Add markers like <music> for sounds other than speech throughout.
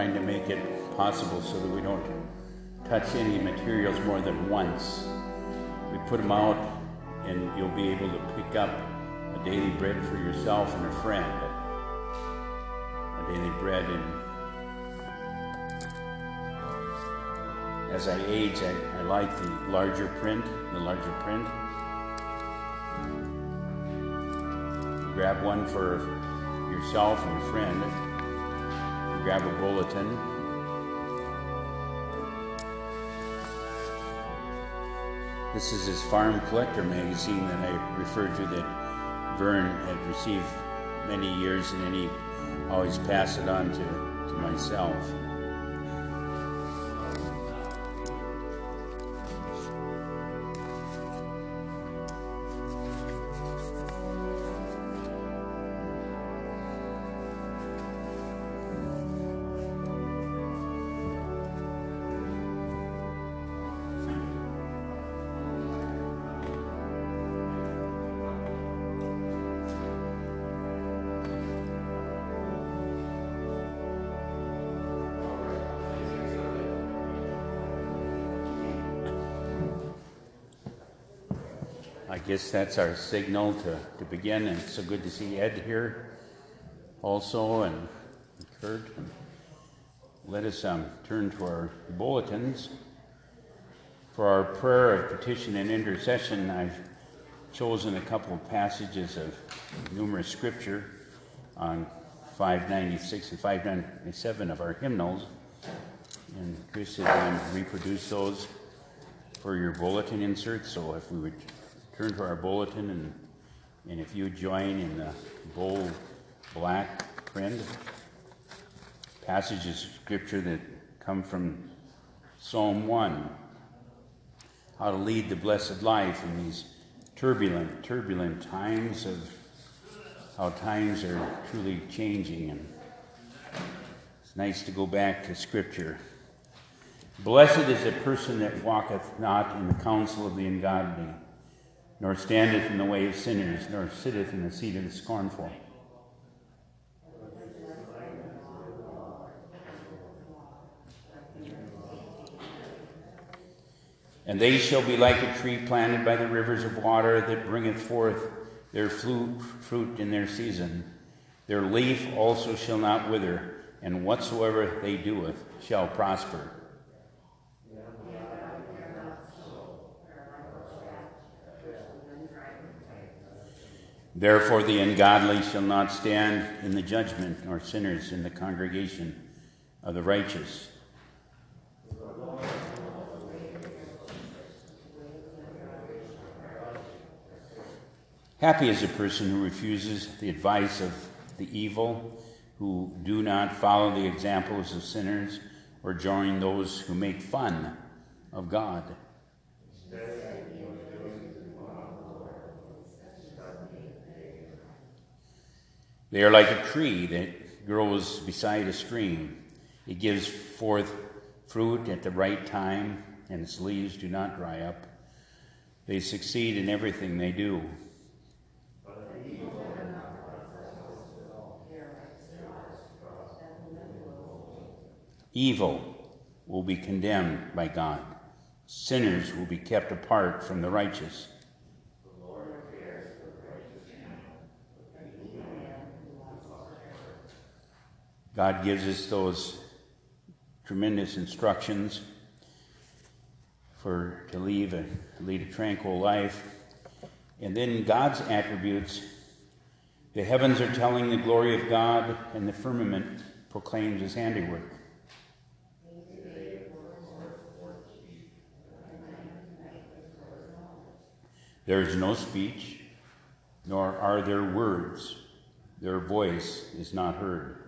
trying to make it possible so that we don't touch any materials more than once. We put them out, and you'll be able to pick up a daily bread for yourself and a friend. A daily bread and as I age, I, I like the larger print, the larger print. Grab one for yourself and a friend. Grab a bulletin. This is his Farm Collector magazine that I referred to that Vern had received many years and then he always passed it on to, to myself. Guess that's our signal to, to begin, and it's so good to see Ed here also and Kurt. Let us um, turn to our bulletins. For our prayer of petition and intercession, I've chosen a couple of passages of numerous scripture on 596 and 597 of our hymnals. And Chris is going to reproduce those for your bulletin insert. So if we would turn to our bulletin and, and if you join in the bold black print, passages of scripture that come from Psalm 1, how to lead the blessed life in these turbulent, turbulent times of how times are truly changing. And it's nice to go back to scripture. Blessed is the person that walketh not in the counsel of the ungodly nor standeth in the way of sinners, nor sitteth in the seat of the scornful. And they shall be like a tree planted by the rivers of water that bringeth forth their fruit in their season. Their leaf also shall not wither, and whatsoever they doeth shall prosper. Therefore, the ungodly shall not stand in the judgment, nor sinners in the congregation of the righteous. Happy is a person who refuses the advice of the evil, who do not follow the examples of sinners, or join those who make fun of God. They are like a tree that grows beside a stream. It gives forth fruit at the right time, and its leaves do not dry up. They succeed in everything they do. Evil will be condemned by God. Sinners will be kept apart from the righteous. God gives us those tremendous instructions for to leave a lead a tranquil life. And then God's attributes. The heavens are telling the glory of God, and the firmament proclaims his handiwork. There is no speech, nor are there words. Their voice is not heard.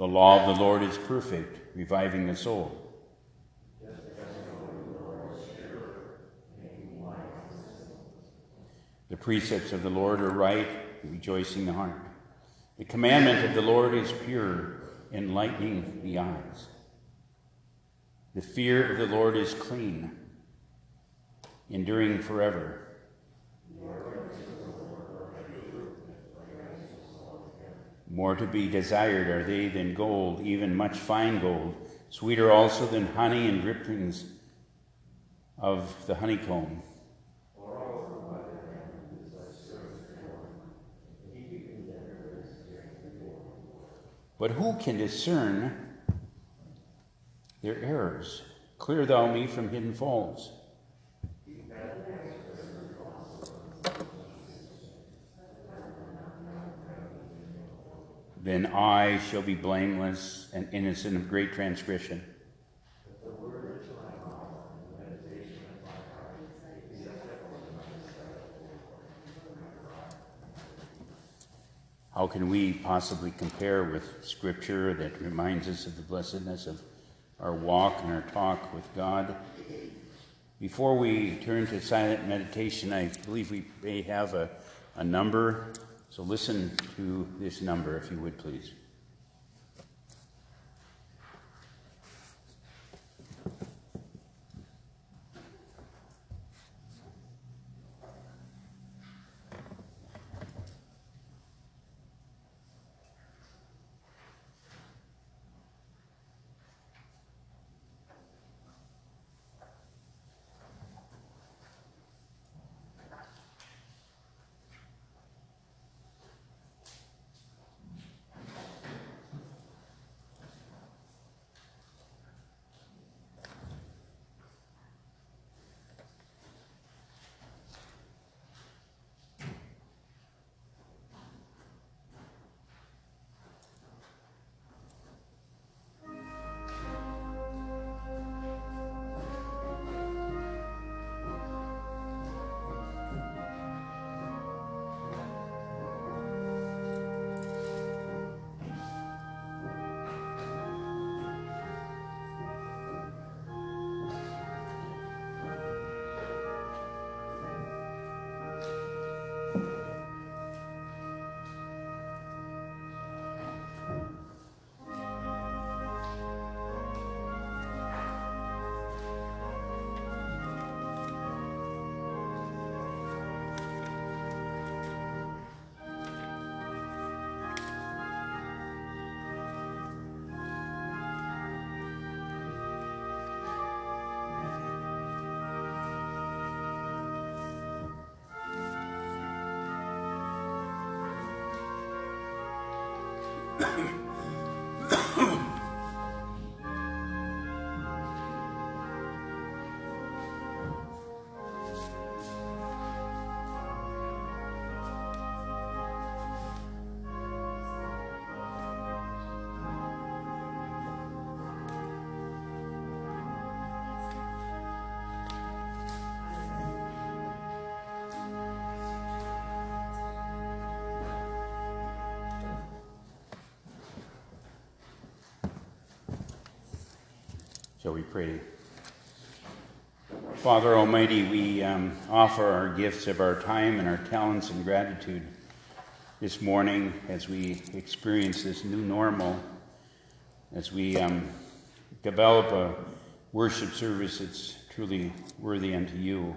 The law of the Lord is perfect, reviving the soul. The precepts of the Lord are right, rejoicing the heart. The commandment of the Lord is pure, enlightening the eyes. The fear of the Lord is clean, enduring forever. More to be desired are they than gold, even much fine gold, sweeter also than honey and drippings of the honeycomb. But who can discern their errors? Clear thou me from hidden faults. Then I shall be blameless and innocent of great transgression. How can we possibly compare with Scripture that reminds us of the blessedness of our walk and our talk with God? Before we turn to silent meditation, I believe we may have a, a number. So listen to this number, if you would please. Shall we pray? Father Almighty, we um, offer our gifts of our time and our talents and gratitude this morning as we experience this new normal, as we um, develop a worship service that's truly worthy unto you.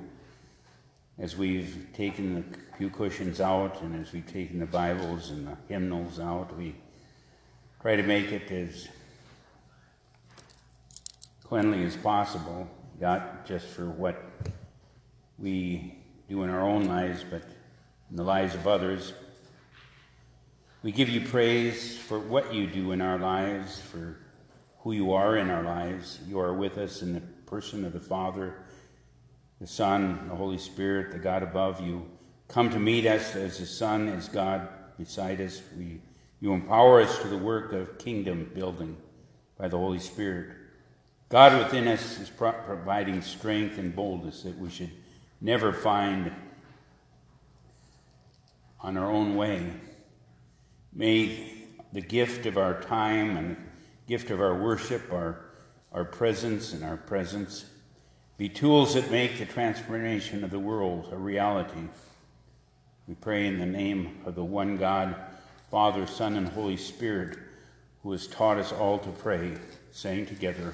As we've taken the pew cushions out and as we've taken the Bibles and the hymnals out, we try to make it as cleanly as possible, not just for what we do in our own lives, but in the lives of others. We give you praise for what you do in our lives, for who you are in our lives. You are with us in the person of the Father, the Son, the Holy Spirit, the God above you. Come to meet us as the Son, as God beside us. We, you empower us to the work of kingdom building by the Holy Spirit. God within us is pro- providing strength and boldness that we should never find on our own way. May the gift of our time and gift of our worship, our, our presence and our presence, be tools that make the transformation of the world a reality. We pray in the name of the one God, Father, Son, and Holy Spirit, who has taught us all to pray, saying together,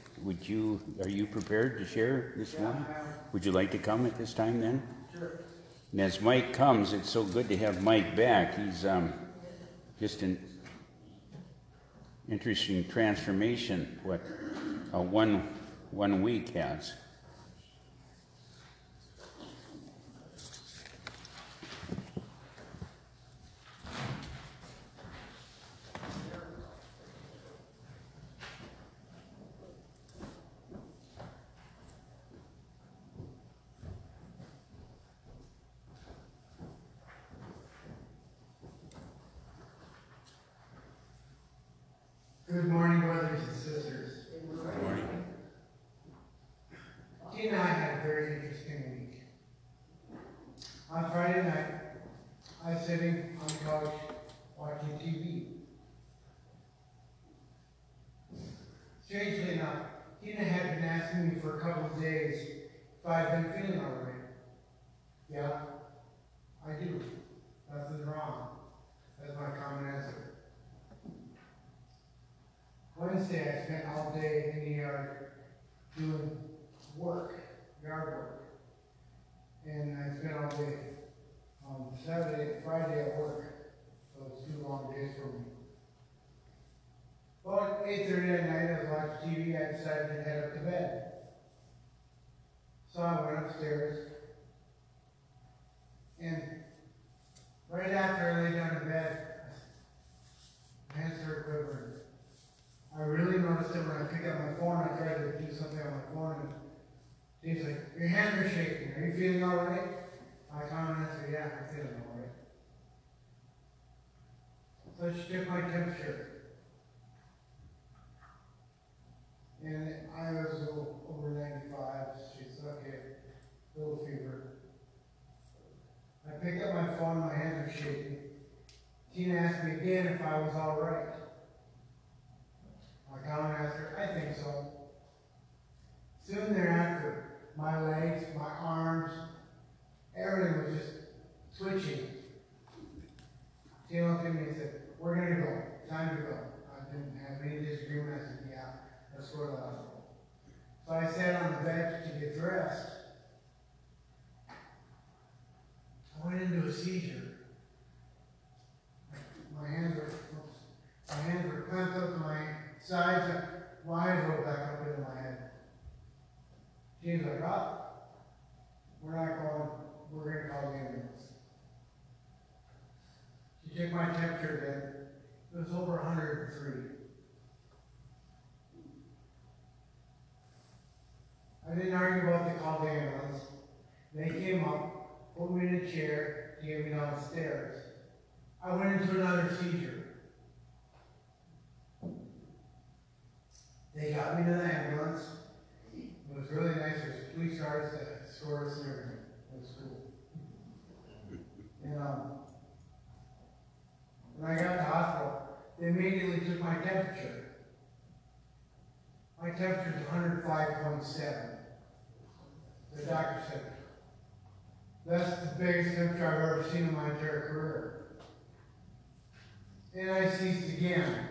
Would you are you prepared to share this morning? Would you like to come at this time then? Sure. And as Mike comes, it's so good to have Mike back. He's um, just an interesting transformation. What uh, one one week has. Twitching. She looked at me and said, We're going to go. Time to go. I didn't have any disagreement. I said, Yeah, let's go to the hospital. So I sat on the bed to get dressed. I went into a seizure. My hands were, oops, my hands were clamped up to my sides, my eyes rolled back up into my head. She's like, oh, we're not going, we're going to call the ambulance. She took my temperature then. It was over 103. I didn't argue about the call ambulance. They came up, put me in a chair, get me downstairs. I went into another seizure. They got me to the ambulance. It was really nice. There's police cars that escort us. It was cool. And um, when I got to the hospital, they immediately took my temperature. My temperature is 105.7. The doctor said, that's the biggest temperature I've ever seen in my entire career. And I seized again.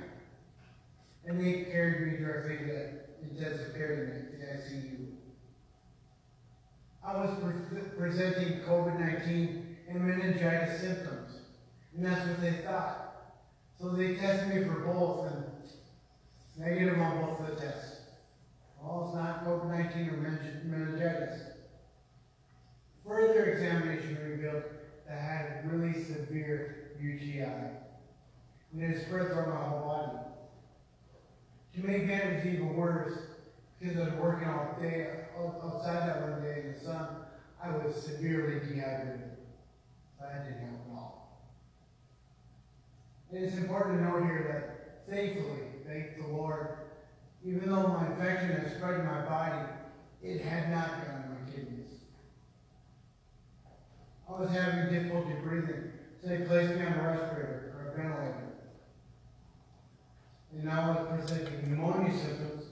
And they carried me directly to the intensive care unit, the ICU. I was pre- presenting COVID 19 and meningitis symptoms. And that's what they thought. So they tested me for both and negative on both of the tests. Well, it's not COVID 19 or meningitis. Further examination revealed that I had really severe UTI. And it spread throughout my whole body. To make matters even worse, because I was working all day outside that one day in the sun, I was severely dehydrated. So I didn't have at all. It's important to note here that thankfully, thank the Lord, even though my infection had spread in my body, it had not gone to my kidneys. I was having difficulty breathing, so they placed me on a respirator or a ventilator. And I was presenting pneumonia symptoms,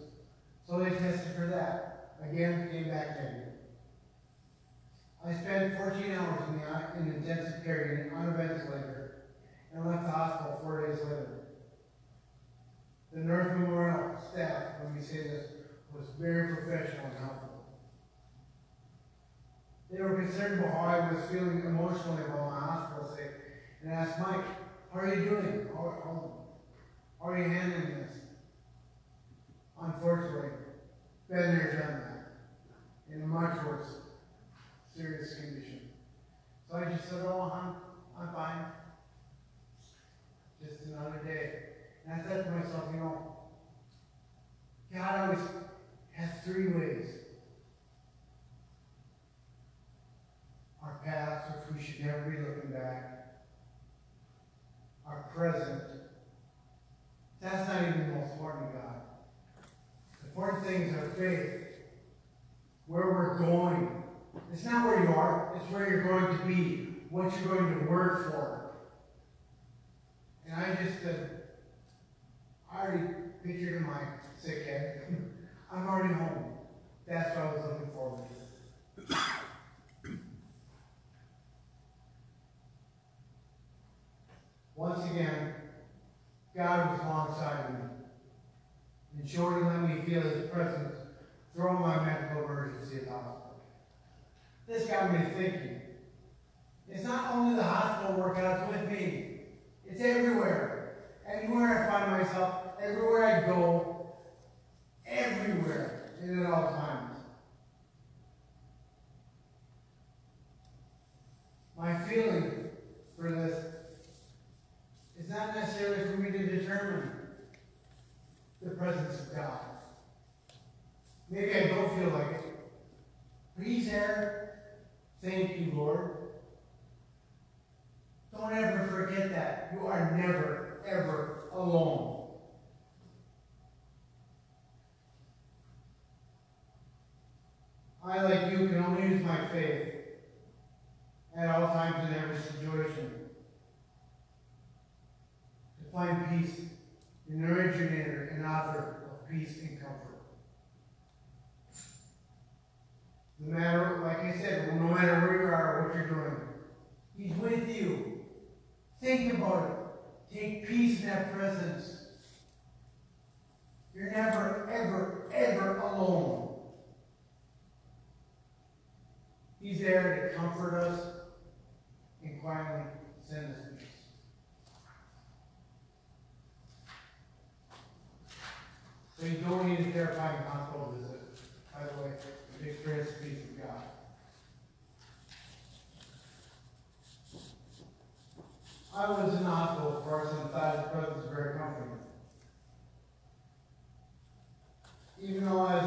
so they tested for that. Again, came back negative. I spent 14 hours in the in intensive care unit on a ventilator and left the hospital four days later. The North Memorial staff, let me say this, was very professional and helpful. They were concerned about how I was feeling emotionally about my hospital stay and asked Mike, how are you doing? How, how, how are you handling this? Unfortunately, been there, done that. In a much worse, serious condition. So I just said, oh, I'm, I'm fine. Just another day. And I said to myself, you know, God always has three ways. Our past, which we should never be looking back. Our present. That's not even the most important God. The important thing is our faith. Where we're going. It's not where you are, it's where you're going to be, what you're going to work for. And I just said, I already pictured in my sick head. <laughs> I'm already home. That's what I was looking forward to. Once again, God was alongside me and surely let me feel his presence through my medical emergency at the hospital. This got me thinking. It's not only the hospital workouts with me, it's everywhere. Anywhere I find myself, everywhere I go, everywhere, and at all times. My feeling for this is not necessarily for me to determine the presence of God. Maybe I don't feel like it. But He's there. Thank you, Lord. Don't ever forget that. You are never, ever alone. I, like you, can only use my faith at all times in every situation to find peace in the originator and author of peace and comfort. No matter, like I said, no matter where you are or what you're doing, He's with you. Think about it. Take peace in that presence. You're never, ever, ever alone. He's there to comfort us and quietly send us peace. So you don't need a terrifying hospital visit, by the way, to experience the peace of God. I was in the hospital, of course, and thought his presence was very comforting. Even though I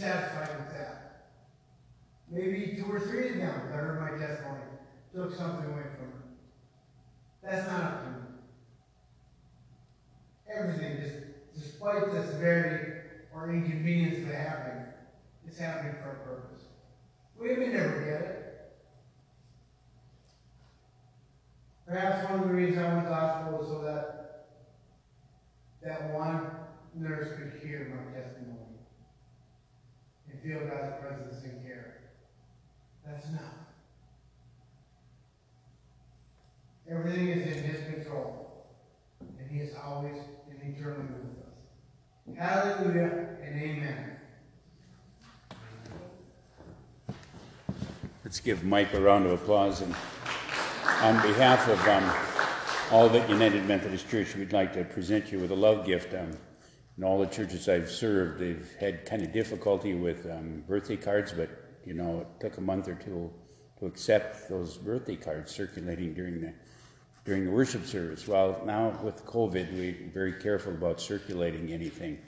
satisfied with that. Maybe two or three of them that heard my testimony took something away from her. That's not up to me. Everything, just, despite the severity or inconvenience of it happening, is happening for a purpose. We may never get it. Perhaps one of the reasons I went to hospital was so that that one nurse could hear my testimony feel God's presence and care. That's enough. Everything is in His control, and He is always and eternally with us. Hallelujah and amen. Let's give Mike a round of applause. And on behalf of um, all the United Methodist Church, we'd like to present you with a love gift. Um, in all the churches I've served, they've had kind of difficulty with um, birthday cards, but you know, it took a month or two to accept those birthday cards circulating during the during the worship service. Well, now with COVID, we're very careful about circulating anything.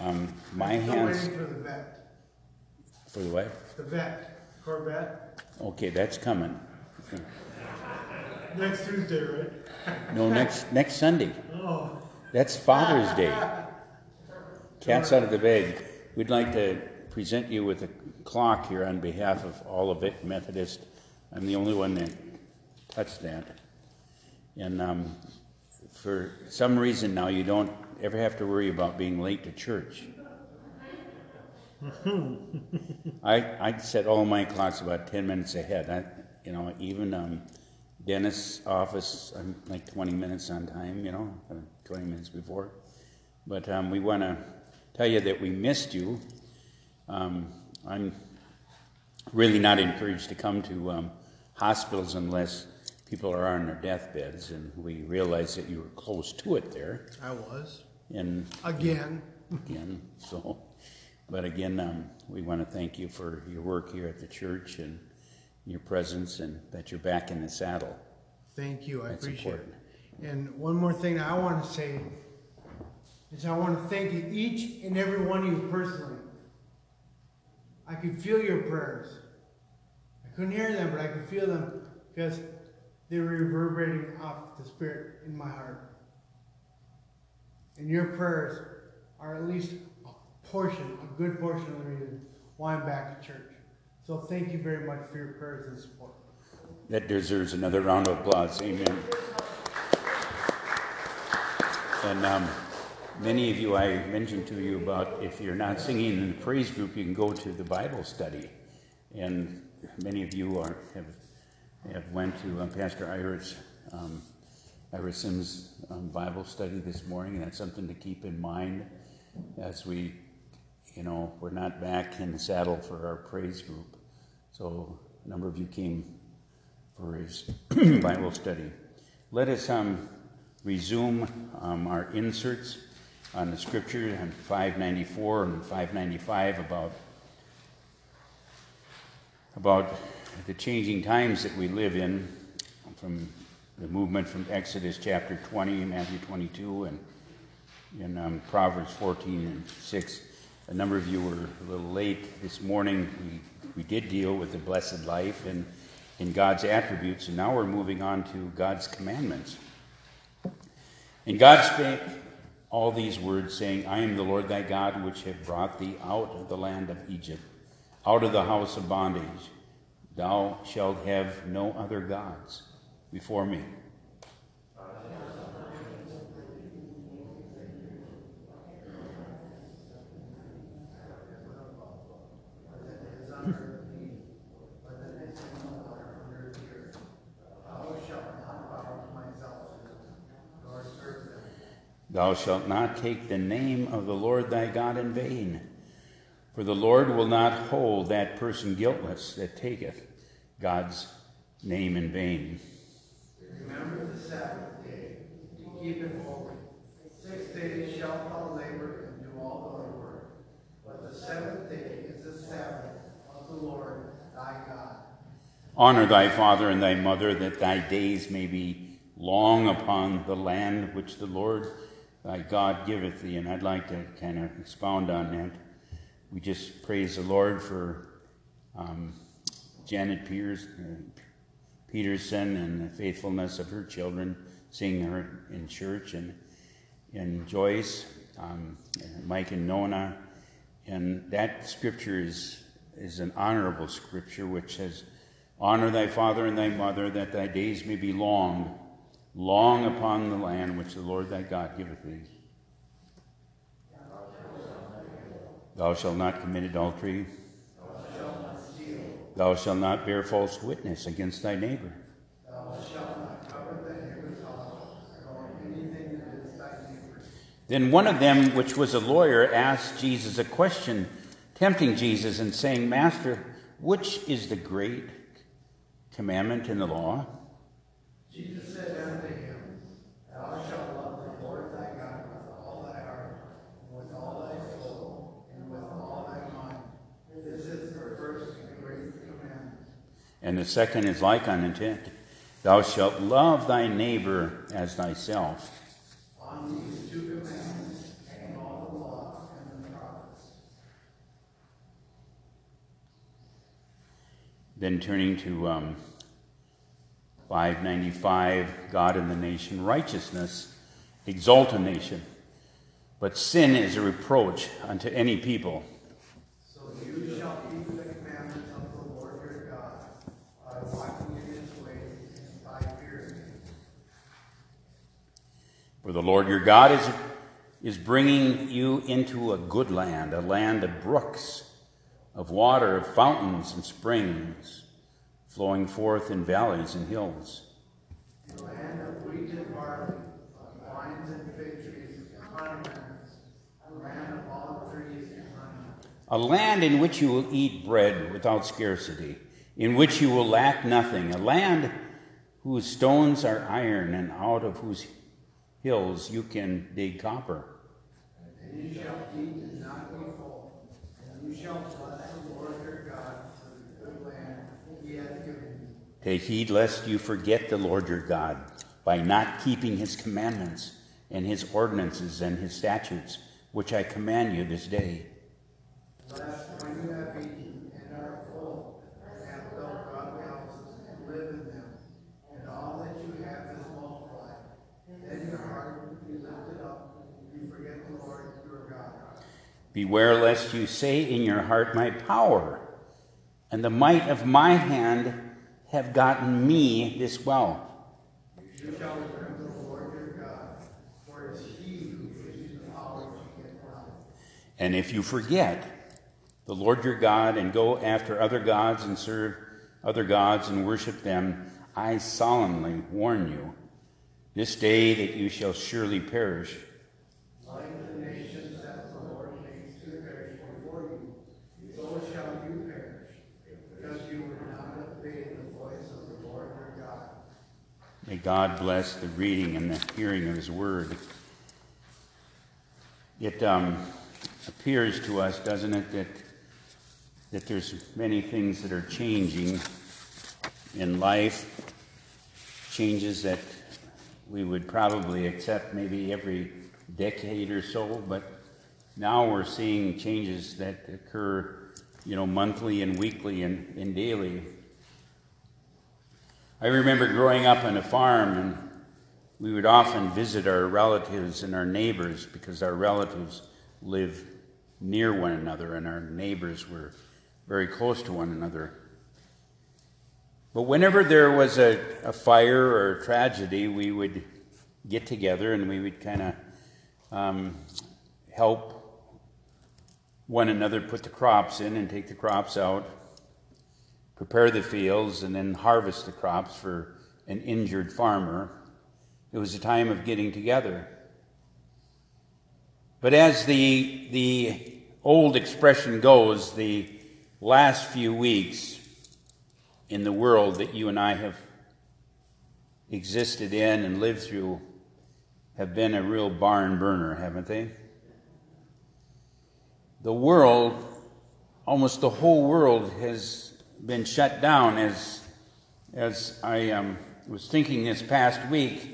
Um, my hands waiting for the vet. for the what? The vet. Corvette. Okay, that's coming. Next Tuesday, right? No, next next Sunday. Oh. That's Father's Day. <laughs> Cat's out of the bag. We'd like to present you with a clock here on behalf of all of it Methodist. I'm the only one that touched that. And um, for some reason now, you don't ever have to worry about being late to church. <laughs> I I set all my clocks about ten minutes ahead. I, you know, even um, dentist's office, I'm like twenty minutes on time. You know, uh, twenty minutes before. But um, we want to tell you that we missed you. Um, I'm really not encouraged to come to um, hospitals unless people are on their deathbeds, and we realize that you were close to it there. I was. And Again. again. So, but again, um, we want to thank you for your work here at the church and your presence, and that you're back in the saddle. Thank you. I That's appreciate important. it. And one more thing I want to say is I want to thank you, each and every one of you personally. I could feel your prayers. I couldn't hear them, but I could feel them because they were reverberating off the Spirit in my heart. And your prayers are at least a portion, a good portion of the reason why I'm back at church. So thank you very much for your prayers and support. That deserves another round of applause. Amen. And um, many of you, I mentioned to you about if you're not singing in the praise group, you can go to the Bible study. And many of you are, have, have went to uh, Pastor Ira's, um, Ira Sims' um, Bible study this morning, and that's something to keep in mind as we, you know, we're not back in the saddle for our praise group. So a number of you came for his <clears throat> Bible study. Let us um, resume um, our inserts on the scripture on 594 and 595 about about the changing times that we live in from the movement from Exodus chapter 20, Matthew 22, and in um, Proverbs 14 and 6. A number of you were a little late this morning. We, we did deal with the blessed life and in God's attributes, and now we're moving on to God's commandments. And God spake all these words, saying, I am the Lord thy God, which have brought thee out of the land of Egypt, out of the house of bondage. Thou shalt have no other gods before me. Thou shalt not take the name of the Lord thy God in vain, For the Lord will not hold that person guiltless that taketh God's name in vain. Remember the Sabbath day to keep it holy. Six days shalt thou labor and do all thy work, but the seventh day is the Sabbath of the Lord thy God. Honor thy father and thy mother, that thy days may be long upon the land which the Lord thy God giveth thee. And I'd like to kind of expound on that. We just praise the Lord for um, Janet uh, Peterson and the faithfulness of her children, seeing her in church, and, and Joyce, um, and Mike and Nona. And that scripture is, is an honorable scripture which says, Honor thy father and thy mother, that thy days may be long, long upon the land which the Lord thy God giveth thee. Thou shalt not commit adultery. Thou shalt not bear false witness against thy neighbor. Thou shalt not cover thy neighbor's house, anything that is thy. Then one of them, which was a lawyer, asked Jesus a question, tempting Jesus and saying, Master, which is the great commandment in the law? Jesus said unto him, Thou shalt love the Lord thy God with all thy heart, and with all thy soul, and with all thy mind. This is the first and great commandment. And the second is like unto it Thou shalt love thy neighbor as thyself. Then turning to um, 595, God and the nation, righteousness exalt a nation, but sin is a reproach unto any people. So you shall keep the commandments of the Lord your God by walking in his ways and by fearing him. For the Lord your God is, is bringing you into a good land, a land of brooks, of water, of fountains and springs, flowing forth in valleys and hills. A land of wheat and barley, of vines and fig trees and pomegranates, a land of olive trees and honey. A land in which you will eat bread without scarcity, in which you will lack nothing, a land whose stones are iron, and out of whose hills you can dig copper. And you shall eat and not be full, and you shall bless the Lord your God for the good land he hath given you. Take heed lest you forget the Lord your God by not keeping his commandments and his ordinances and his statutes, which I command you this day. Lest when you have eaten and are full, and have built godly houses and live in them, and all that you have is multiplied, then your heart will be lifted up, and you forget the Lord your God. Beware lest you say in your heart, My power and the might of my hand have gotten me this wealth. And if you forget the Lord your God and go after other gods and serve other gods and worship them, I solemnly warn you this day that you shall surely perish. Like the nations that the Lord makes to perish before you, so shall you perish, because you would not obey the voice of the Lord your God. May God bless the reading and the hearing of His Word. It um, appears to us, doesn't it, that that there's many things that are changing in life, changes that we would probably accept maybe every decade or so, but now we're seeing changes that occur, you know, monthly and weekly and, and daily. I remember growing up on a farm and we would often visit our relatives and our neighbors because our relatives lived near one another and our neighbors were very close to one another. But whenever there was a, a fire or a tragedy, we would get together and we would kind of um, help one another put the crops in and take the crops out, prepare the fields, and then harvest the crops for an injured farmer. It was a time of getting together. But as the, the old expression goes, the last few weeks in the world that you and I have existed in and lived through have been a real barn burner, haven't they? The world, almost the whole world, has been shut down as, as I um, was thinking this past week.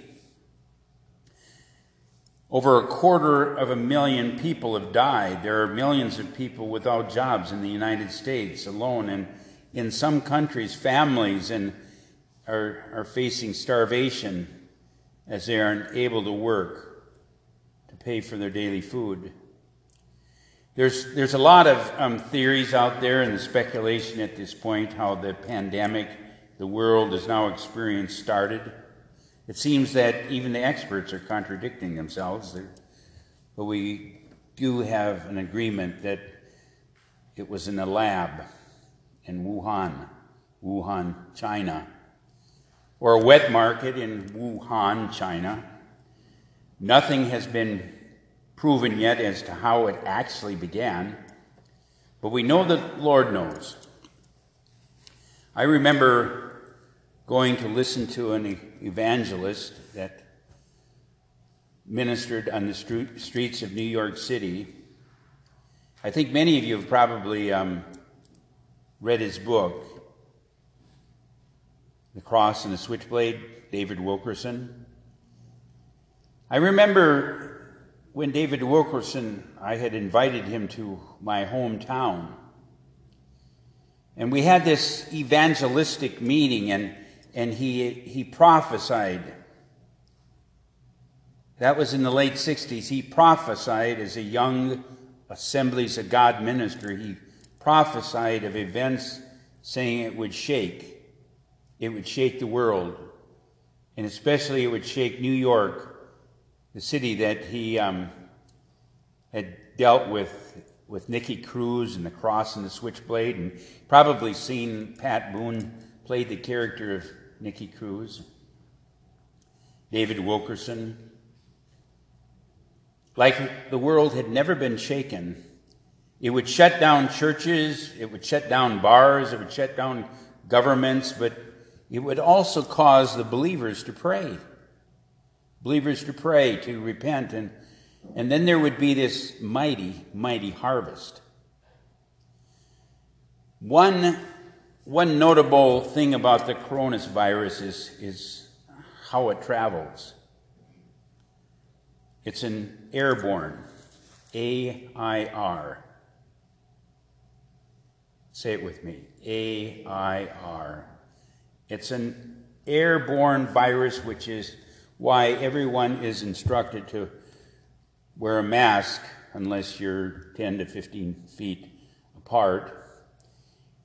Over a quarter of a million people have died. There are millions of people without jobs in the United States alone. And in some countries, families and are, are facing starvation as they aren't able to work to pay for their daily food. There's, there's a lot of um, theories out there and speculation at this point how the pandemic the world has now experienced started. It seems that even the experts are contradicting themselves, but we do have an agreement that it was in a lab in Wuhan, Wuhan, China, or a wet market in Wuhan, China. Nothing has been proven yet as to how it actually began, but we know that Lord knows. I remember going to listen to an evangelist that ministered on the streets of New York City. I think many of you have probably um, read his book, The Cross and the Switchblade, David Wilkerson. I remember when David Wilkerson, I had invited him to my hometown. And we had this evangelistic meeting, and and he, he prophesied. That was in the late 60s. He prophesied as a young Assemblies of God minister. He prophesied of events saying it would shake. It would shake the world. And especially it would shake New York, the city that he um, had dealt with, with Nicky Cruz and the cross and the switchblade, and probably seen Pat Boone played the character of Nicky Cruz, David Wilkerson. Like the world had never been shaken, it would shut down churches, it would shut down bars, it would shut down governments, but it would also cause the believers to pray. Believers to pray, to repent, and, and then there would be this mighty, mighty harvest. One one notable thing about the coronavirus is, is how it travels. It's an airborne, A I R. Say it with me A I R. It's an airborne virus, which is why everyone is instructed to wear a mask unless you're 10 to 15 feet apart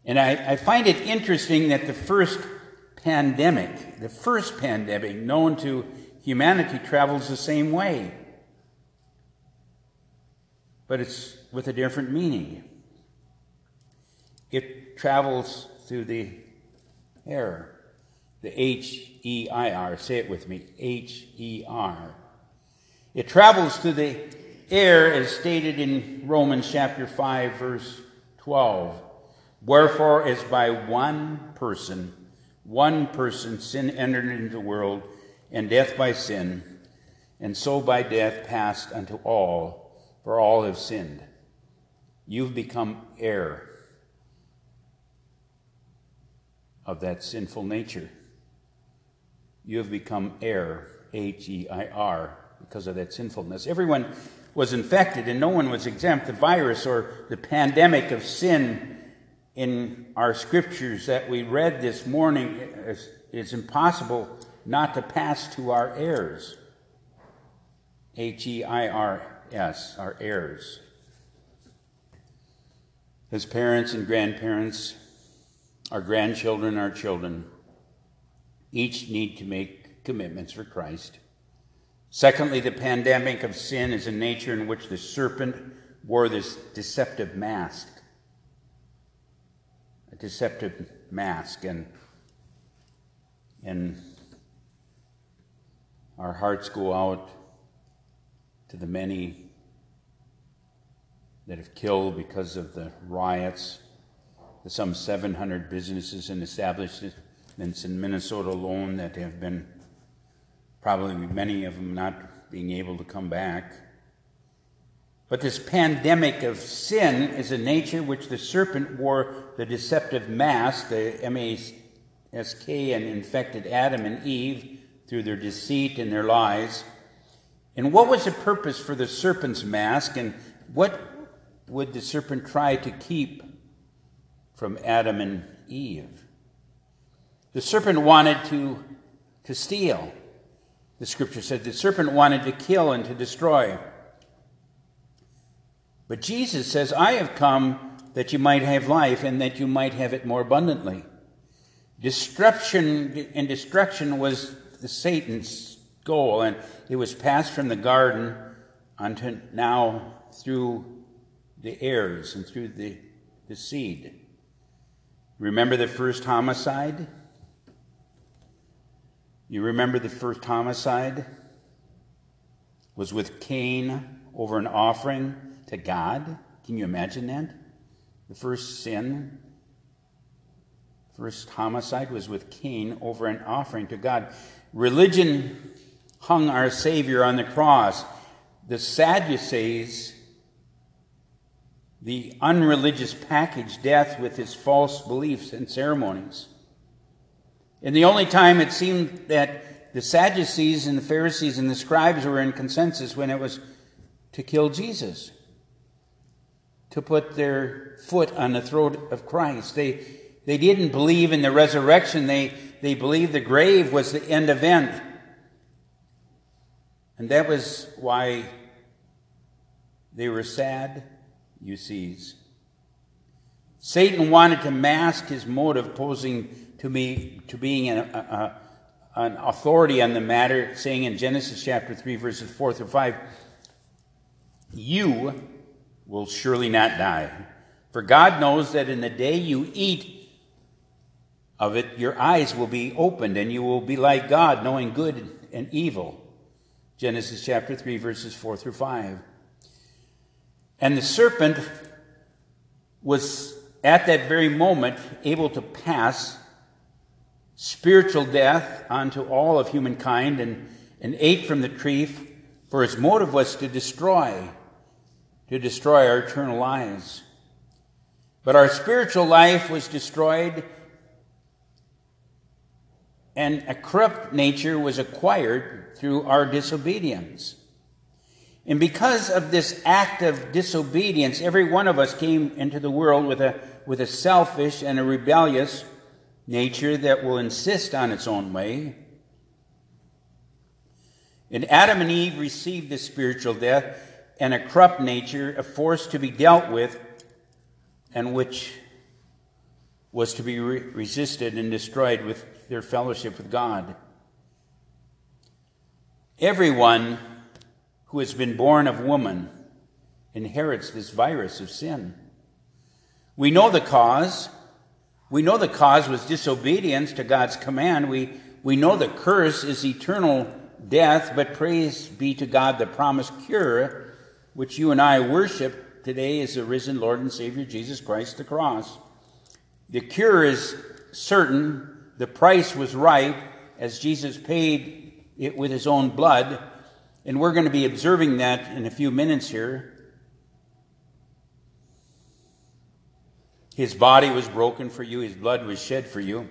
and I, I find it interesting that the first pandemic, the first pandemic known to humanity, travels the same way. But it's with a different meaning. It travels through the air, the H E I R. Say it with me H E R. It travels through the air as stated in Romans chapter 5, verse 12. Wherefore, as by one person, one person sin entered into the world, and death by sin, and so by death passed unto all, for all have sinned. You've become heir of that sinful nature. You have become heir, H E I R, because of that sinfulness. Everyone was infected, and no one was exempt. The virus or the pandemic of sin in our scriptures that we read this morning, it's impossible not to pass to our heirs. H E I R S, our heirs. As parents and grandparents, our grandchildren, our children, each need to make commitments for Christ. Secondly, the pandemic of sin is a nature in which the serpent wore this deceptive mask A deceptive mask and and our hearts go out to the many that have killed because of the riots, the some 700 businesses and establishments in Minnesota alone that have been probably many of them not being able to come back. But this pandemic of sin is a nature which the serpent wore the deceptive mask, the M A S K, and infected Adam and Eve through their deceit and their lies. And what was the purpose for the serpent's mask, and what would the serpent try to keep from Adam and Eve? The serpent wanted to, to steal. The scripture said the serpent wanted to kill and to destroy. But Jesus says, I have come that you might have life and that you might have it more abundantly. Destruction and destruction was Satan's goal, and it was passed from the garden unto now through the heirs and through the, the seed. Remember the first homicide? You remember the first homicide was with Cain over an offering to God. Can you imagine that? The first sin, first homicide was with Cain over an offering to God. Religion hung our Savior on the cross. The Sadducees, the unreligious packaged death with his false beliefs and ceremonies. And the only time it seemed that the Sadducees and the Pharisees and the scribes were in consensus when it was to kill Jesus to put their foot on the throat of Christ. They, they didn't believe in the resurrection, they, they believed the grave was the end event. And that was why they were sad, you see. Satan wanted to mask his motive, posing to be to being an, an authority on the matter, saying in Genesis chapter 3, verses 4 through 5, You will surely not die. For God knows that in the day you eat of it, your eyes will be opened, and you will be like God, knowing good and evil. Genesis chapter 3, verses 4 through 5. And the serpent was at that very moment able to pass spiritual death unto all of humankind and, and ate from the tree, for his motive was to destroy to destroy our eternal lives. But our spiritual life was destroyed, and a corrupt nature was acquired through our disobedience. And because of this act of disobedience, every one of us came into the world with a, with a selfish and a rebellious nature that will insist on its own way. And Adam and Eve received this spiritual death and a corrupt nature, a force to be dealt with, and which was to be re- resisted and destroyed with their fellowship with God. Everyone who has been born of woman inherits this virus of sin. We know the cause. We know the cause was disobedience to God's command. We, we know the curse is eternal death, but praise be to God, the promised cure which you and I worship today is the risen Lord and Savior Jesus Christ, the cross. The cure is certain, the price was right, as Jesus paid it with his own blood, and we're going to be observing that in a few minutes here. His body was broken for you, his blood was shed for you.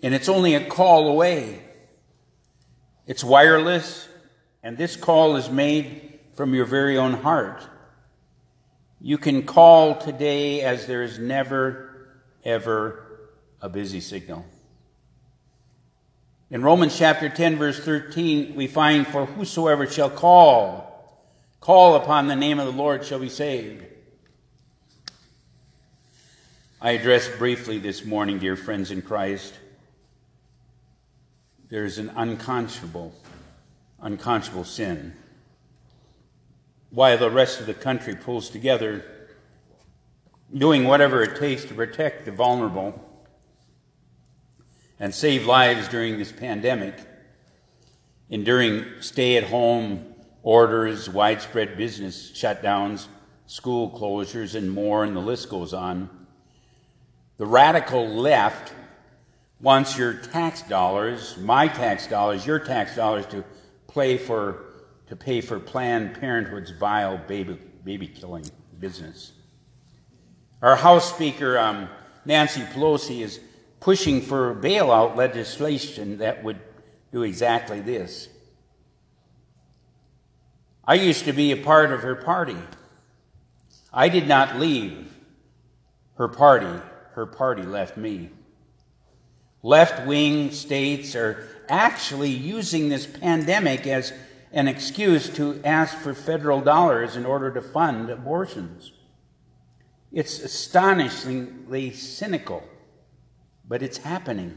And it's only a call away. It's wireless, and this call is made from your very own heart. You can call today as there is never, ever a busy signal. In Romans chapter 10, verse 13, we find, For whosoever shall call, call upon the name of the Lord shall be saved. I addressed briefly this morning, dear friends in Christ, there is an unconscionable unconscionable sin. While the rest of the country pulls together, doing whatever it takes to protect the vulnerable and save lives during this pandemic, enduring stay at home orders, widespread business shutdowns, school closures, and more, and the list goes on. The radical left wants your tax dollars, my tax dollars, your tax dollars to play for to pay for Planned Parenthood's vile baby baby killing business. Our House Speaker um, Nancy Pelosi is pushing for bailout legislation that would do exactly this. I used to be a part of her party. I did not leave her party, her party left me. Left wing states are actually using this pandemic as an excuse to ask for federal dollars in order to fund abortions. It's astonishingly cynical, but it's happening.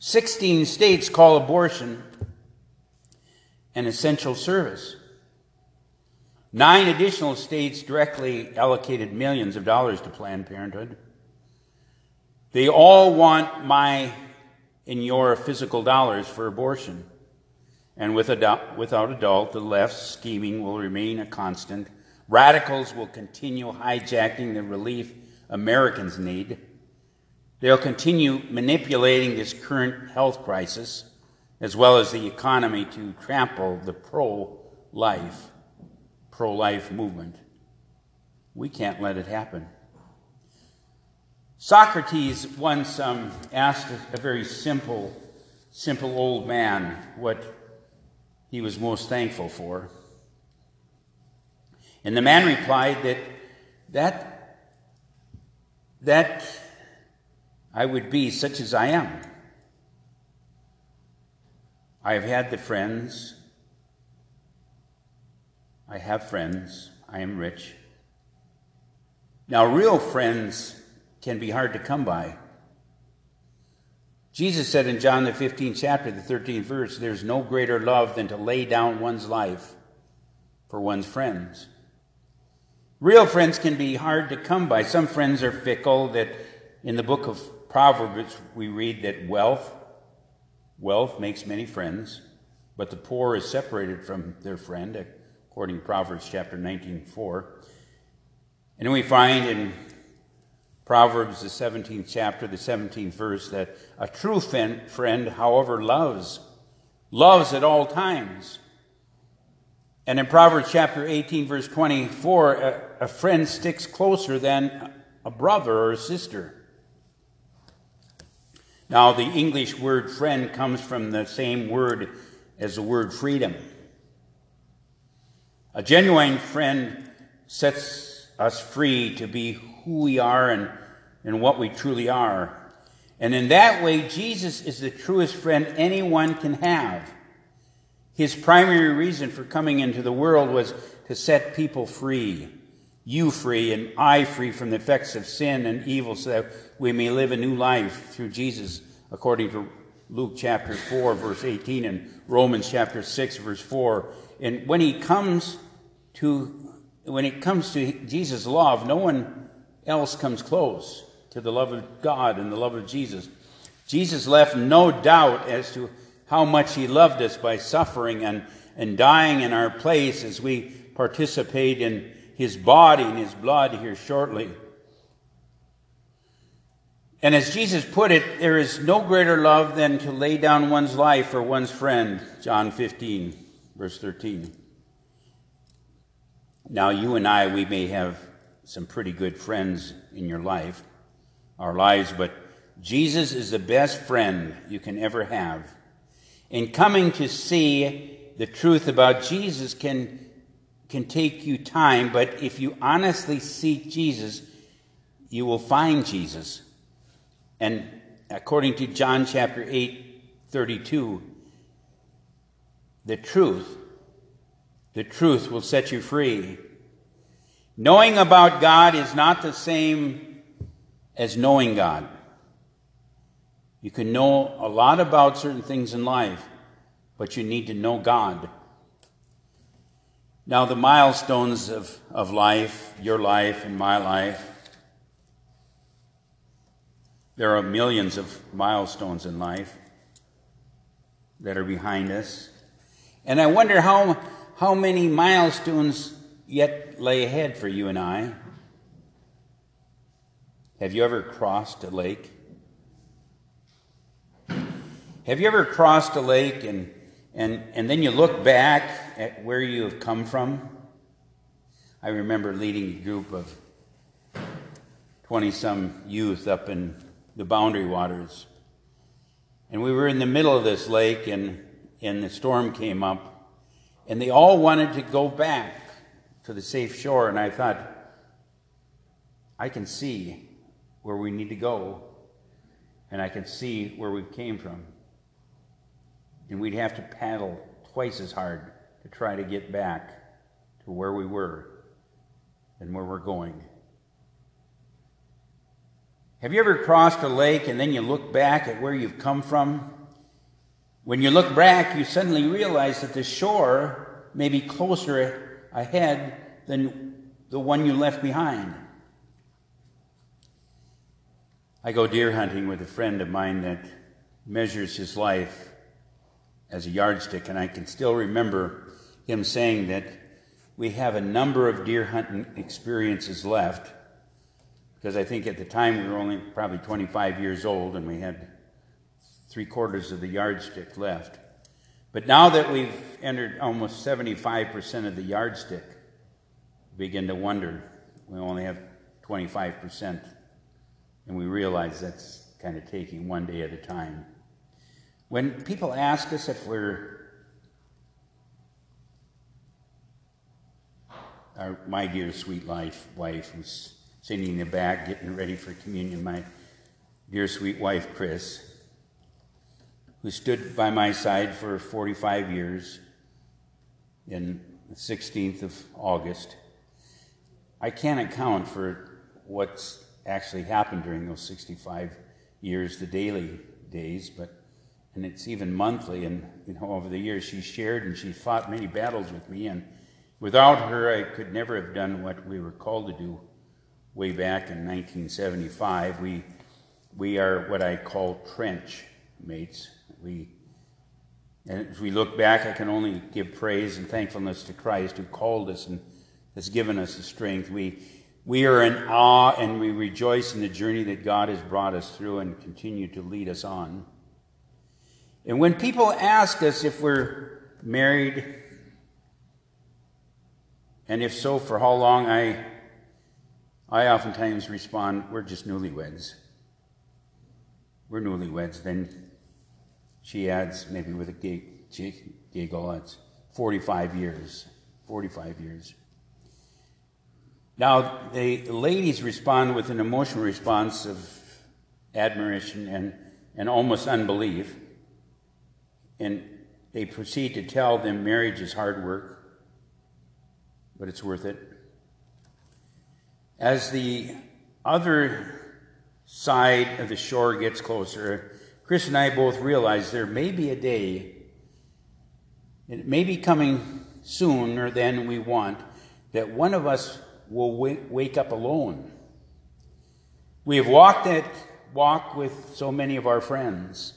16 states call abortion an essential service. Nine additional states directly allocated millions of dollars to Planned Parenthood. They all want my and your physical dollars for abortion. And with a, without a doubt, the left's scheming will remain a constant. Radicals will continue hijacking the relief Americans need. They'll continue manipulating this current health crisis as well as the economy to trample the pro life, pro life movement. We can't let it happen. Socrates once um, asked a very simple, simple old man what he was most thankful for. And the man replied that that, that I would be such as I am. I have had the friends. I have friends. I am rich. Now, real friends can be hard to come by. Jesus said in John the 15th chapter, the 13th verse, there's no greater love than to lay down one's life for one's friends. Real friends can be hard to come by. Some friends are fickle that in the book of Proverbs we read that wealth Wealth makes many friends, but the poor is separated from their friend, according to Proverbs chapter 19, 4. And we find in Proverbs, the 17th chapter, the 17th verse, that a true friend, however, loves, loves at all times. And in Proverbs chapter 18, verse 24, a, a friend sticks closer than a brother or a sister. Now, the English word friend comes from the same word as the word freedom. A genuine friend sets us free to be who we are and, and what we truly are. And in that way, Jesus is the truest friend anyone can have. His primary reason for coming into the world was to set people free, you free and I free from the effects of sin and evil, so that we may live a new life through Jesus, according to Luke chapter 4, verse 18, and Romans chapter 6, verse 4. And when he comes to when it comes to Jesus' love, no one else comes close to the love of God and the love of Jesus. Jesus left no doubt as to how much he loved us by suffering and, and dying in our place as we participate in his body and his blood here shortly. And as Jesus put it, there is no greater love than to lay down one's life for one's friend. John 15, verse 13. Now, you and I, we may have some pretty good friends in your life, our lives, but Jesus is the best friend you can ever have. In coming to see the truth about Jesus can, can take you time, but if you honestly seek Jesus, you will find Jesus. And according to John chapter 8, 32, the truth, the truth will set you free. Knowing about God is not the same as knowing God. You can know a lot about certain things in life, but you need to know God. Now, the milestones of, of life, your life and my life, there are millions of milestones in life that are behind us. And I wonder how, how many milestones yet lay ahead for you and I. Have you ever crossed a lake? Have you ever crossed a lake and, and, and then you look back at where you have come from? I remember leading a group of 20 some youth up in the boundary waters. And we were in the middle of this lake, and, and the storm came up, and they all wanted to go back to the safe shore. And I thought, I can see where we need to go, and I can see where we came from. And we'd have to paddle twice as hard to try to get back to where we were and where we're going. Have you ever crossed a lake and then you look back at where you've come from? When you look back, you suddenly realize that the shore may be closer ahead than the one you left behind. I go deer hunting with a friend of mine that measures his life as a yardstick, and I can still remember him saying that we have a number of deer hunting experiences left because I think at the time we were only probably 25 years old and we had three quarters of the yardstick left. But now that we've entered almost 75% of the yardstick, we begin to wonder we only have 25%. And we realize that's kind of taking one day at a time. When people ask us if we're our, my dear sweet life wife who's sitting in the back getting ready for communion, my dear sweet wife, Chris, who stood by my side for 45 years in the 16th of August. I can't account for what's actually happened during those 65 years, the daily days, but and it's even monthly. And you know, over the years, she shared and she fought many battles with me. And without her, I could never have done what we were called to do way back in 1975. We, we are what I call trench mates. We, and as we look back, I can only give praise and thankfulness to Christ who called us and has given us the strength. We, we are in awe and we rejoice in the journey that God has brought us through and continue to lead us on. And when people ask us if we're married, and if so, for how long, I I oftentimes respond, we're just newlyweds. We're newlyweds. Then she adds, maybe with a giggle, it's 45 years. 45 years. Now, the ladies respond with an emotional response of admiration and, and almost unbelief. And they proceed to tell them marriage is hard work, but it's worth it. As the other side of the shore gets closer, Chris and I both realize there may be a day, and it may be coming sooner than we want, that one of us will wake up alone. We have walked that walk with so many of our friends.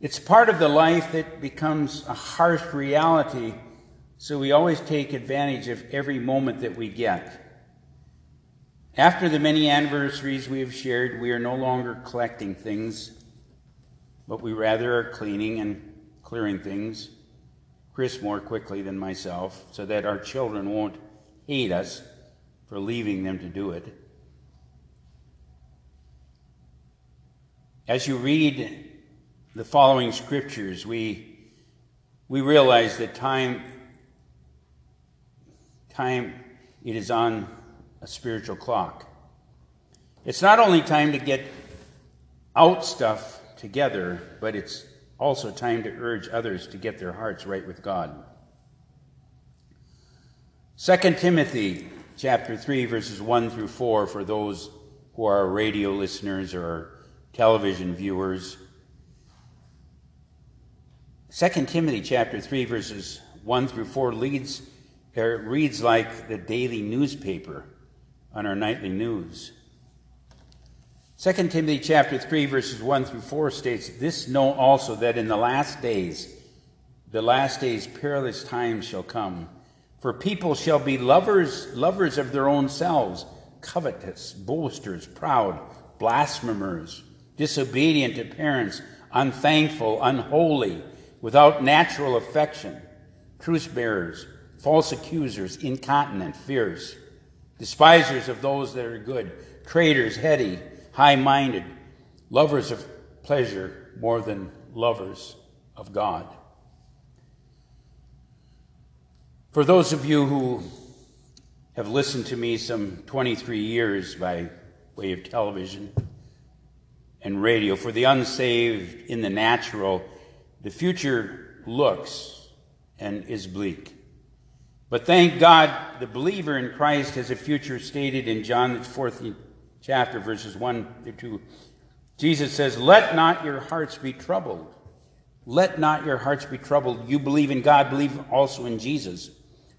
It's part of the life that becomes a harsh reality, so we always take advantage of every moment that we get. After the many anniversaries we have shared, we are no longer collecting things, but we rather are cleaning and clearing things, Chris more quickly than myself, so that our children won't hate us for leaving them to do it. As you read the following scriptures, we, we realize that time, time, it is on a spiritual clock. It's not only time to get out stuff together, but it's also time to urge others to get their hearts right with God. 2 Timothy chapter 3 verses 1 through 4 for those who are radio listeners or television viewers. 2 Timothy chapter 3 verses 1 through 4 leads or reads like the daily newspaper on our nightly news. 2 Timothy chapter 3 verses 1 through 4 states, "This know also that in the last days the last days perilous times shall come. For people shall be lovers, lovers of their own selves, covetous, boasters, proud, blasphemers, disobedient to parents, unthankful, unholy, without natural affection, truce bearers, false accusers, incontinent, fierce, despisers of those that are good, traitors, heady, high minded, lovers of pleasure more than lovers of God. For those of you who have listened to me some 23 years by way of television and radio, for the unsaved in the natural, the future looks and is bleak. But thank God, the believer in Christ has a future stated in John the fourth chapter, verses 1 through 2. Jesus says, Let not your hearts be troubled. Let not your hearts be troubled. You believe in God, believe also in Jesus.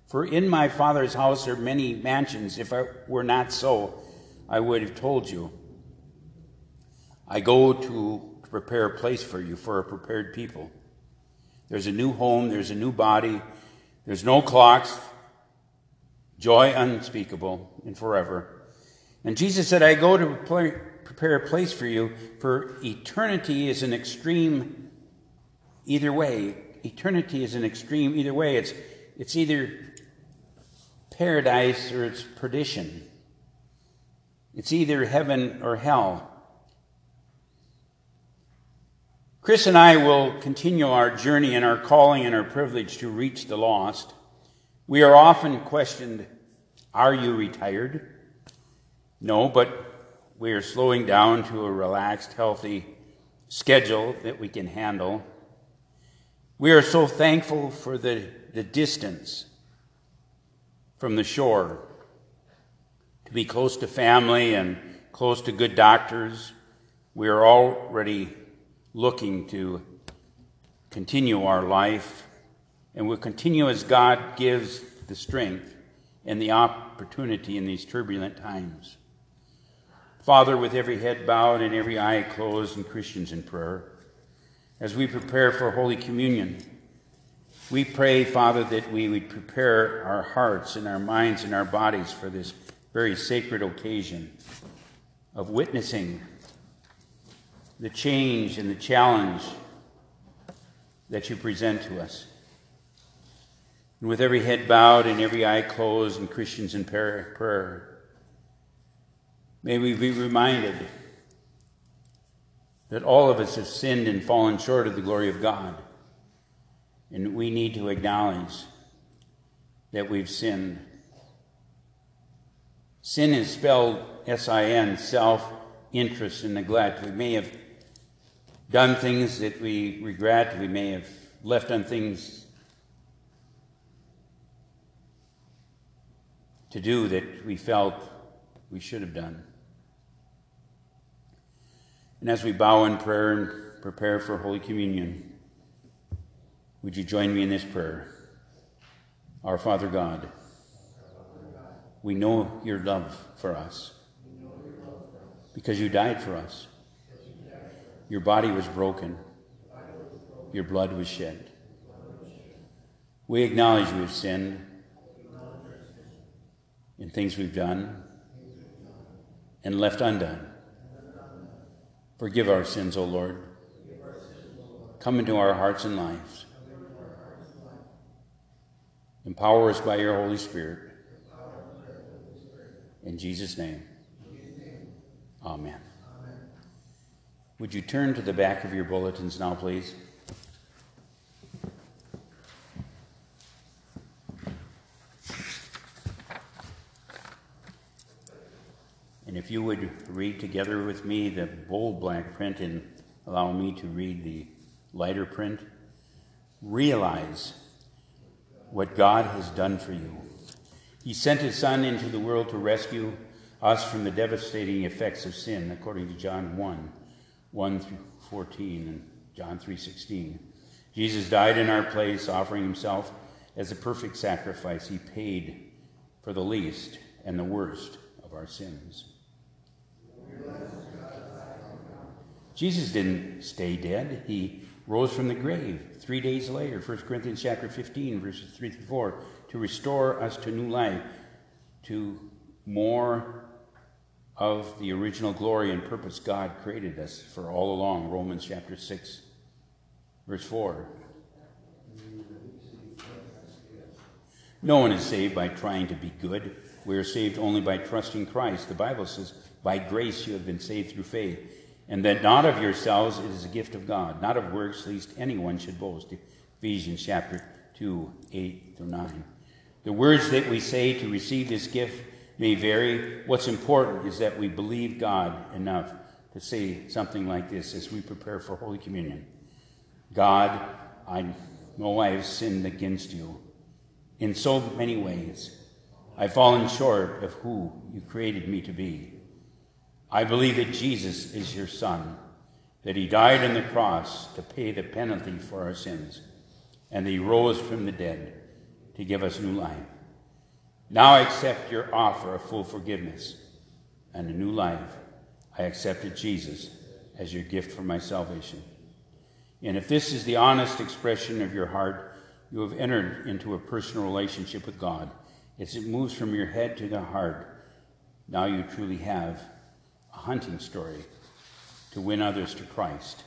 For in my Father's house are many mansions. If it were not so, I would have told you. I go to prepare a place for you, for a prepared people. There's a new home, there's a new body, there's no clocks, joy unspeakable and forever. And Jesus said, I go to prepare a place for you, for eternity is an extreme either way. Eternity is an extreme either way. It's, it's either paradise or it's perdition. It's either heaven or hell. Chris and I will continue our journey and our calling and our privilege to reach the lost. We are often questioned Are you retired? No, but we are slowing down to a relaxed, healthy schedule that we can handle. We are so thankful for the, the distance from the shore, to be close to family and close to good doctors. We are already looking to continue our life, and we'll continue as God gives the strength and the opportunity in these turbulent times. Father, with every head bowed and every eye closed, and Christians in prayer, as we prepare for Holy Communion, we pray, Father, that we would prepare our hearts and our minds and our bodies for this very sacred occasion of witnessing the change and the challenge that you present to us. And with every head bowed and every eye closed and Christians in prayer, may we be reminded that all of us have sinned and fallen short of the glory of God. And we need to acknowledge that we've sinned. Sin is spelled S I N, self interest and neglect. We may have done things that we regret, we may have left on things to do that we felt we should have done. And as we bow in prayer and prepare for Holy Communion, would you join me in this prayer? Our Father God, we know your love for us because you died for us. Your body was broken, your blood was shed. We acknowledge we've sinned in things we've done and left undone. Forgive our sins, O Lord. Come into our hearts and lives. Empower us by your Holy Spirit. In Jesus' name. Amen. Would you turn to the back of your bulletins now, please? And if you would read together with me the bold black print and allow me to read the lighter print, realize what God has done for you. He sent his Son into the world to rescue us from the devastating effects of sin, according to John 1 1 through 14 and John 3:16. Jesus died in our place, offering himself as a perfect sacrifice. He paid for the least and the worst of our sins. Jesus didn't stay dead. He rose from the grave three days later, 1 Corinthians chapter 15, verses 3 through 4, to restore us to new life, to more of the original glory and purpose God created us for all along. Romans chapter 6, verse 4. No one is saved by trying to be good. We are saved only by trusting Christ. The Bible says, By grace you have been saved through faith, and that not of yourselves, it is a gift of God, not of works, lest anyone should boast. Ephesians chapter 2, 8 through 9. The words that we say to receive this gift may vary. What's important is that we believe God enough to say something like this as we prepare for Holy Communion God, I know I have sinned against you in so many ways. I've fallen short of who you created me to be. I believe that Jesus is your Son, that He died on the cross to pay the penalty for our sins, and that He rose from the dead to give us new life. Now I accept your offer of full forgiveness and a new life. I accepted Jesus as your gift for my salvation. And if this is the honest expression of your heart, you have entered into a personal relationship with God. As it moves from your head to the heart, now you truly have a hunting story to win others to Christ.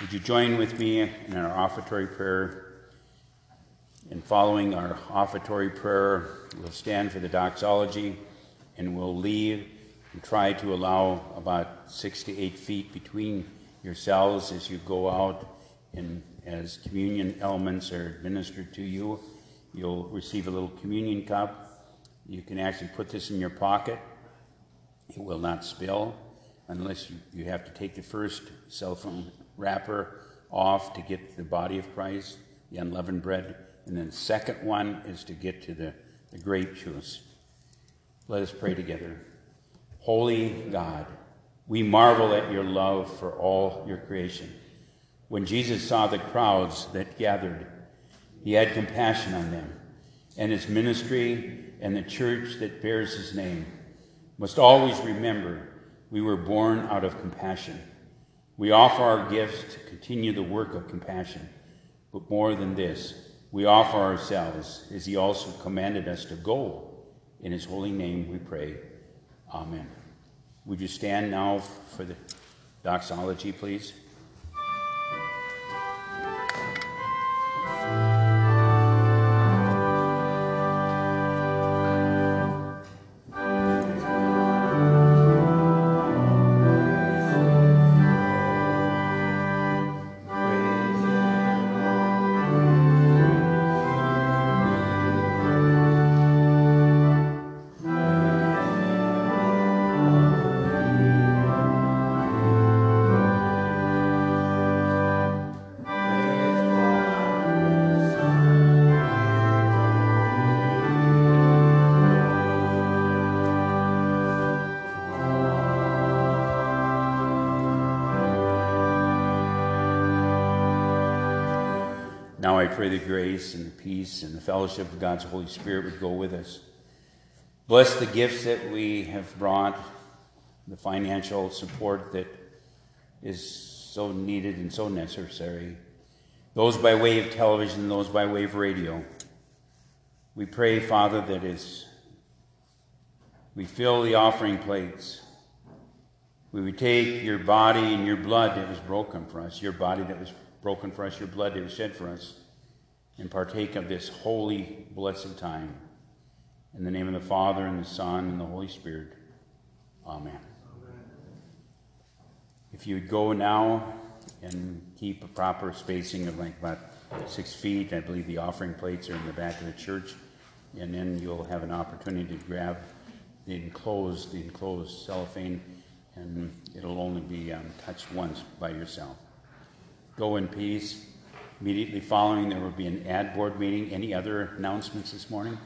Would you join with me in our offertory prayer? In following our offertory prayer, we'll stand for the doxology and we'll leave and try to allow about six to eight feet between yourselves as you go out and as communion elements are administered to you. You'll receive a little communion cup. You can actually put this in your pocket. It will not spill unless you, you have to take the first cellophane wrapper off to get the body of Christ, the unleavened bread and then the second one is to get to the, the grape juice. Let us pray together. Holy God, we marvel at your love for all your creation. When Jesus saw the crowds that gathered, he had compassion on them, and his ministry and the church that bears his name must always remember we were born out of compassion. We offer our gifts to continue the work of compassion, but more than this, we offer ourselves as he also commanded us to go. In his holy name we pray. Amen. Would you stand now for the doxology, please? Pray the grace and the peace and the fellowship of God's Holy Spirit would go with us. Bless the gifts that we have brought, the financial support that is so needed and so necessary, those by way of television, those by way of radio. We pray, Father, that as we fill the offering plates, we would take your body and your blood that was broken for us, your body that was broken for us, your blood that was shed for us, and partake of this holy, blessed time. In the name of the Father, and the Son, and the Holy Spirit. Amen. Amen. If you would go now and keep a proper spacing of like about six feet, I believe the offering plates are in the back of the church, and then you'll have an opportunity to grab the enclosed, the enclosed cellophane, and it'll only be um, touched once by yourself. Go in peace. Immediately following, there will be an ad board meeting. Any other announcements this morning?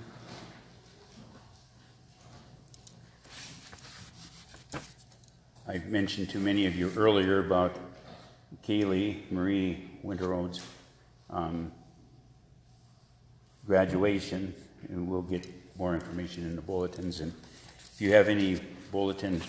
I mentioned to many of you earlier about Kaylee Marie Winterroad's um, graduation, and we'll get more information in the bulletins. And if you have any bulletin